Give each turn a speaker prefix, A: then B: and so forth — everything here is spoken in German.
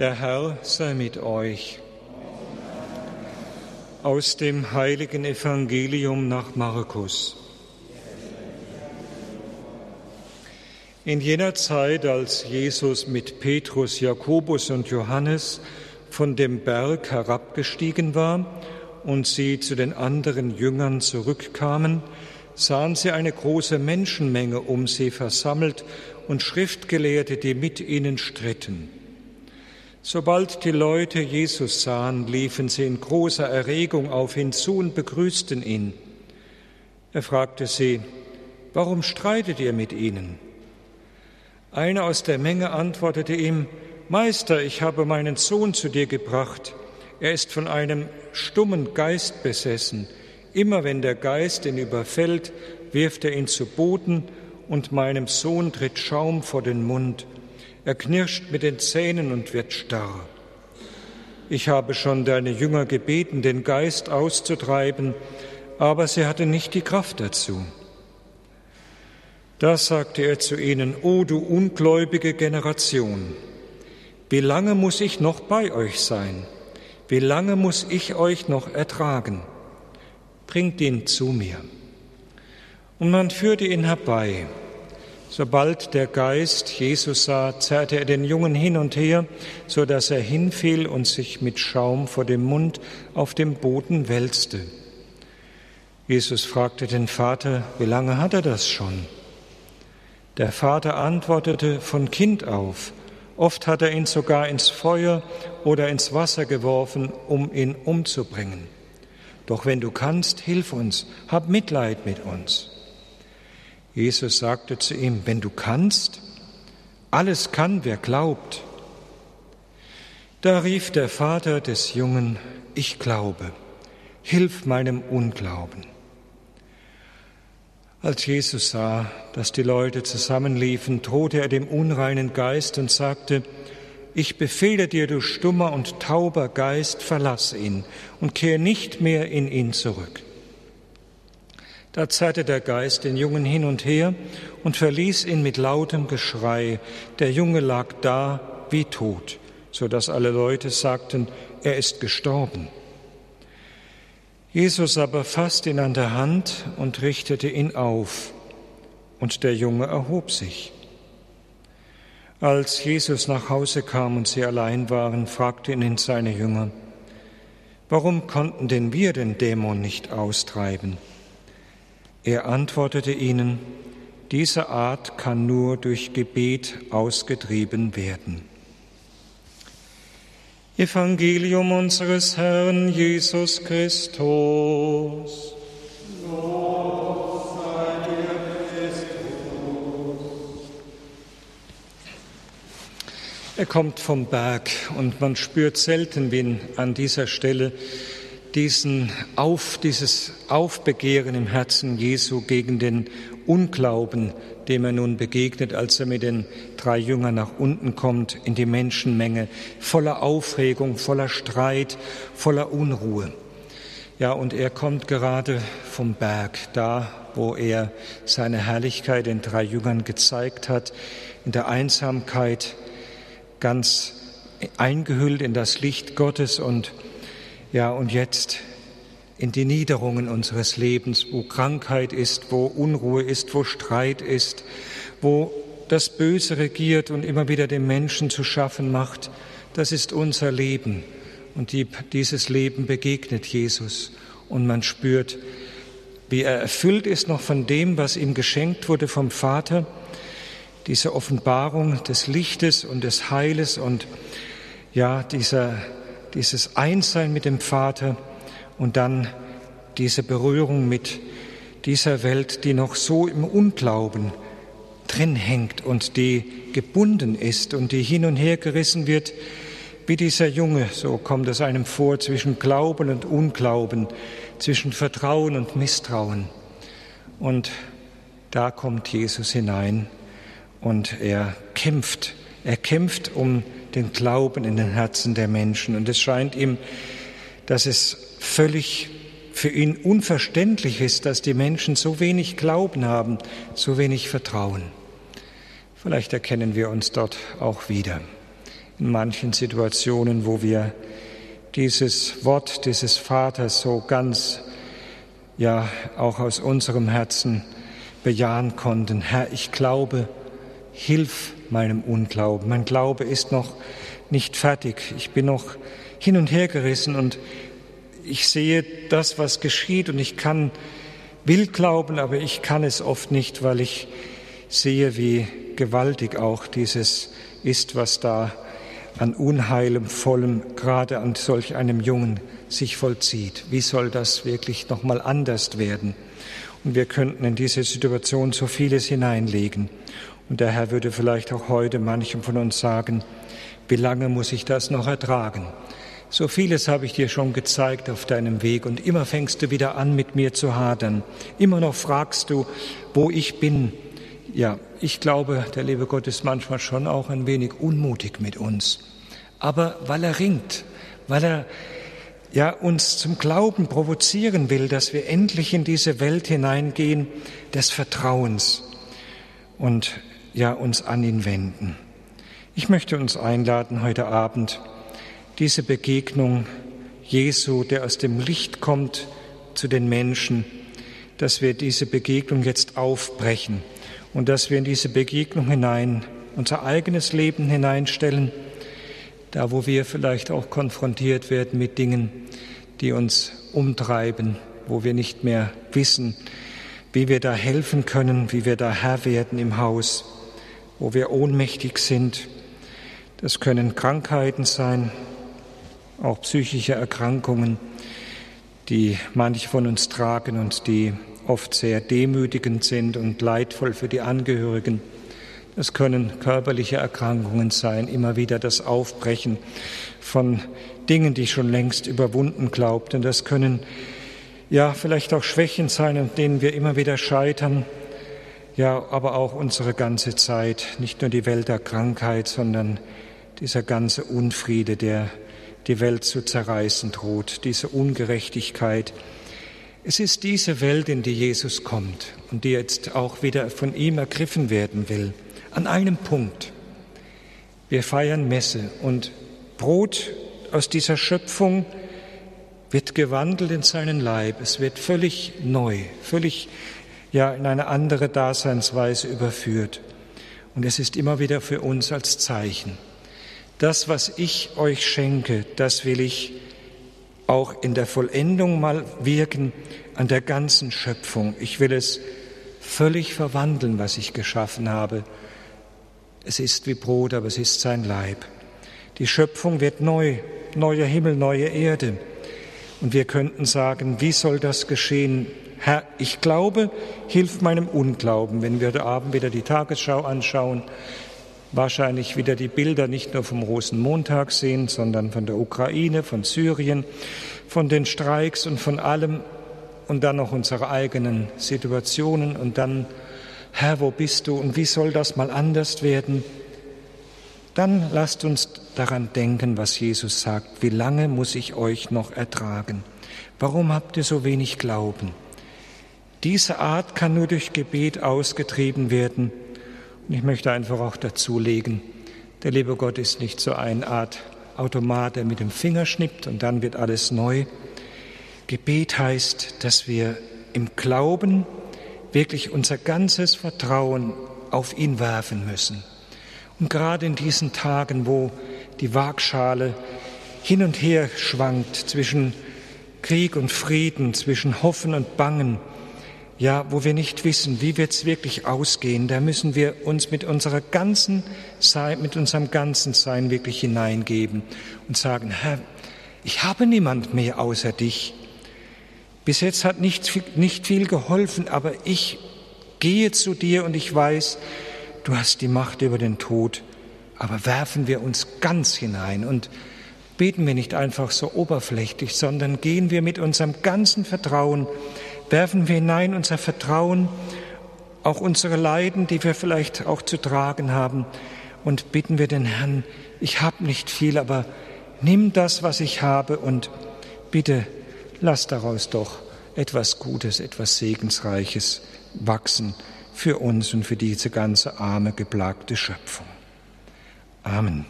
A: Der Herr sei mit euch. Aus dem heiligen Evangelium nach Markus. In jener Zeit, als Jesus mit Petrus, Jakobus und Johannes von dem Berg herabgestiegen war und sie zu den anderen Jüngern zurückkamen, sahen sie eine große Menschenmenge um sie versammelt und Schriftgelehrte, die mit ihnen stritten. Sobald die Leute Jesus sahen, liefen sie in großer Erregung auf ihn zu und begrüßten ihn. Er fragte sie, warum streitet ihr mit ihnen? Einer aus der Menge antwortete ihm, Meister, ich habe meinen Sohn zu dir gebracht. Er ist von einem stummen Geist besessen. Immer wenn der Geist ihn überfällt, wirft er ihn zu Boden und meinem Sohn tritt Schaum vor den Mund er knirscht mit den Zähnen und wird starr. Ich habe schon deine Jünger gebeten, den Geist auszutreiben, aber sie hatten nicht die Kraft dazu. Da sagte er zu ihnen, O du ungläubige Generation, wie lange muss ich noch bei euch sein? Wie lange muss ich euch noch ertragen? Bringt ihn zu mir. Und man führte ihn herbei. Sobald der Geist Jesus sah, zerrte er den Jungen hin und her, so dass er hinfiel und sich mit Schaum vor dem Mund auf dem Boden wälzte. Jesus fragte den Vater, wie lange hat er das schon? Der Vater antwortete von Kind auf. Oft hat er ihn sogar ins Feuer oder ins Wasser geworfen, um ihn umzubringen. Doch wenn du kannst, hilf uns, hab Mitleid mit uns. Jesus sagte zu ihm, wenn du kannst, alles kann, wer glaubt. Da rief der Vater des Jungen, ich glaube, hilf meinem Unglauben. Als Jesus sah, dass die Leute zusammenliefen, drohte er dem unreinen Geist und sagte, ich befehle dir, du stummer und tauber Geist, verlass ihn und kehr nicht mehr in ihn zurück. Da zerrte der Geist den Jungen hin und her und verließ ihn mit lautem Geschrei. Der Junge lag da wie tot, so dass alle Leute sagten, er ist gestorben. Jesus aber fasste ihn an der Hand und richtete ihn auf, und der Junge erhob sich. Als Jesus nach Hause kam und sie allein waren, fragte ihn seine Jünger, warum konnten denn wir den Dämon nicht austreiben? Er antwortete ihnen, diese Art kann nur durch Gebet ausgetrieben werden. Evangelium unseres Herrn Jesus Christus. Er kommt vom Berg und man spürt selten, wie an dieser Stelle diesen Auf, dieses Aufbegehren im Herzen Jesu gegen den Unglauben, dem er nun begegnet, als er mit den drei Jüngern nach unten kommt in die Menschenmenge, voller Aufregung, voller Streit, voller Unruhe. Ja, und er kommt gerade vom Berg, da, wo er seine Herrlichkeit den drei Jüngern gezeigt hat, in der Einsamkeit, ganz eingehüllt in das Licht Gottes und ja, und jetzt in die Niederungen unseres Lebens, wo Krankheit ist, wo Unruhe ist, wo Streit ist, wo das Böse regiert und immer wieder dem Menschen zu schaffen macht. Das ist unser Leben. Und die, dieses Leben begegnet Jesus. Und man spürt, wie er erfüllt ist noch von dem, was ihm geschenkt wurde vom Vater, diese Offenbarung des Lichtes und des Heiles und ja, dieser dieses Einssein mit dem Vater und dann diese Berührung mit dieser Welt, die noch so im Unglauben drin hängt und die gebunden ist und die hin und her gerissen wird, wie dieser Junge, so kommt es einem vor, zwischen Glauben und Unglauben, zwischen Vertrauen und Misstrauen. Und da kommt Jesus hinein und er kämpft, er kämpft um den Glauben in den Herzen der Menschen. Und es scheint ihm, dass es völlig für ihn unverständlich ist, dass die Menschen so wenig Glauben haben, so wenig Vertrauen. Vielleicht erkennen wir uns dort auch wieder. in manchen Situationen, wo wir dieses Wort dieses Vaters so ganz, ja, auch aus unserem Herzen bejahen konnten. Herr, ich glaube, hilf meinem Unglauben. Mein Glaube ist noch nicht fertig. Ich bin noch hin und her gerissen und ich sehe das, was geschieht und ich kann, will glauben, aber ich kann es oft nicht, weil ich sehe, wie gewaltig auch dieses ist, was da an Unheilem, Vollem, gerade an solch einem Jungen sich vollzieht. Wie soll das wirklich nochmal anders werden? Und wir könnten in diese Situation so vieles hineinlegen. Und der Herr würde vielleicht auch heute manchem von uns sagen, wie lange muss ich das noch ertragen? So vieles habe ich dir schon gezeigt auf deinem Weg und immer fängst du wieder an, mit mir zu hadern. Immer noch fragst du, wo ich bin. Ja, ich glaube, der liebe Gott ist manchmal schon auch ein wenig unmutig mit uns. Aber weil er ringt, weil er ja uns zum Glauben provozieren will, dass wir endlich in diese Welt hineingehen des Vertrauens und ja uns an ihn wenden. Ich möchte uns einladen heute Abend diese Begegnung Jesu, der aus dem Licht kommt zu den Menschen, dass wir diese Begegnung jetzt aufbrechen und dass wir in diese Begegnung hinein unser eigenes Leben hineinstellen, da wo wir vielleicht auch konfrontiert werden mit Dingen, die uns umtreiben, wo wir nicht mehr wissen, wie wir da helfen können, wie wir da Herr werden im Haus, wo wir ohnmächtig sind. Das können Krankheiten sein, auch psychische Erkrankungen, die manche von uns tragen und die oft sehr demütigend sind und leidvoll für die Angehörigen. Es können körperliche Erkrankungen sein, immer wieder das Aufbrechen von Dingen, die schon längst überwunden glaubten. Das können ja vielleicht auch Schwächen sein, an denen wir immer wieder scheitern. Ja, aber auch unsere ganze Zeit, nicht nur die Welt der Krankheit, sondern dieser ganze Unfriede, der die Welt zu zerreißen droht, diese Ungerechtigkeit. Es ist diese Welt, in die Jesus kommt und die jetzt auch wieder von ihm ergriffen werden will. An einem Punkt. Wir feiern Messe und Brot aus dieser Schöpfung wird gewandelt in seinen Leib. Es wird völlig neu, völlig ja in eine andere Daseinsweise überführt. Und es ist immer wieder für uns als Zeichen. Das, was ich euch schenke, das will ich auch in der Vollendung mal wirken an der ganzen Schöpfung. Ich will es völlig verwandeln, was ich geschaffen habe. Es ist wie Brot, aber es ist sein Leib. Die Schöpfung wird neu, neuer Himmel, neue Erde. Und wir könnten sagen, wie soll das geschehen? Herr, ich glaube, hilf meinem Unglauben. Wenn wir heute Abend wieder die Tagesschau anschauen, wahrscheinlich wieder die Bilder nicht nur vom Rosenmontag sehen, sondern von der Ukraine, von Syrien, von den Streiks und von allem und dann noch unsere eigenen Situationen und dann, Herr, wo bist du und wie soll das mal anders werden? Dann lasst uns daran denken, was Jesus sagt. Wie lange muss ich euch noch ertragen? Warum habt ihr so wenig Glauben? Diese Art kann nur durch Gebet ausgetrieben werden und ich möchte einfach auch dazulegen, der liebe Gott ist nicht so eine Art Automat, der mit dem Finger schnippt und dann wird alles neu. Gebet heißt, dass wir im Glauben wirklich unser ganzes Vertrauen auf ihn werfen müssen. Und gerade in diesen Tagen, wo die Waagschale hin und her schwankt zwischen Krieg und Frieden, zwischen Hoffen und Bangen, ja, wo wir nicht wissen, wie wird es wirklich ausgehen, da müssen wir uns mit unserer ganzen Sein, mit unserem ganzen Sein wirklich hineingeben und sagen, Herr, ich habe niemand mehr außer dich. Bis jetzt hat nicht, nicht viel geholfen, aber ich gehe zu dir und ich weiß, du hast die Macht über den Tod. Aber werfen wir uns ganz hinein und beten wir nicht einfach so oberflächlich, sondern gehen wir mit unserem ganzen Vertrauen werfen wir hinein unser Vertrauen, auch unsere Leiden, die wir vielleicht auch zu tragen haben, und bitten wir den Herrn, ich habe nicht viel, aber nimm das, was ich habe, und bitte lass daraus doch etwas Gutes, etwas Segensreiches wachsen für uns und für diese ganze arme, geplagte Schöpfung. Amen.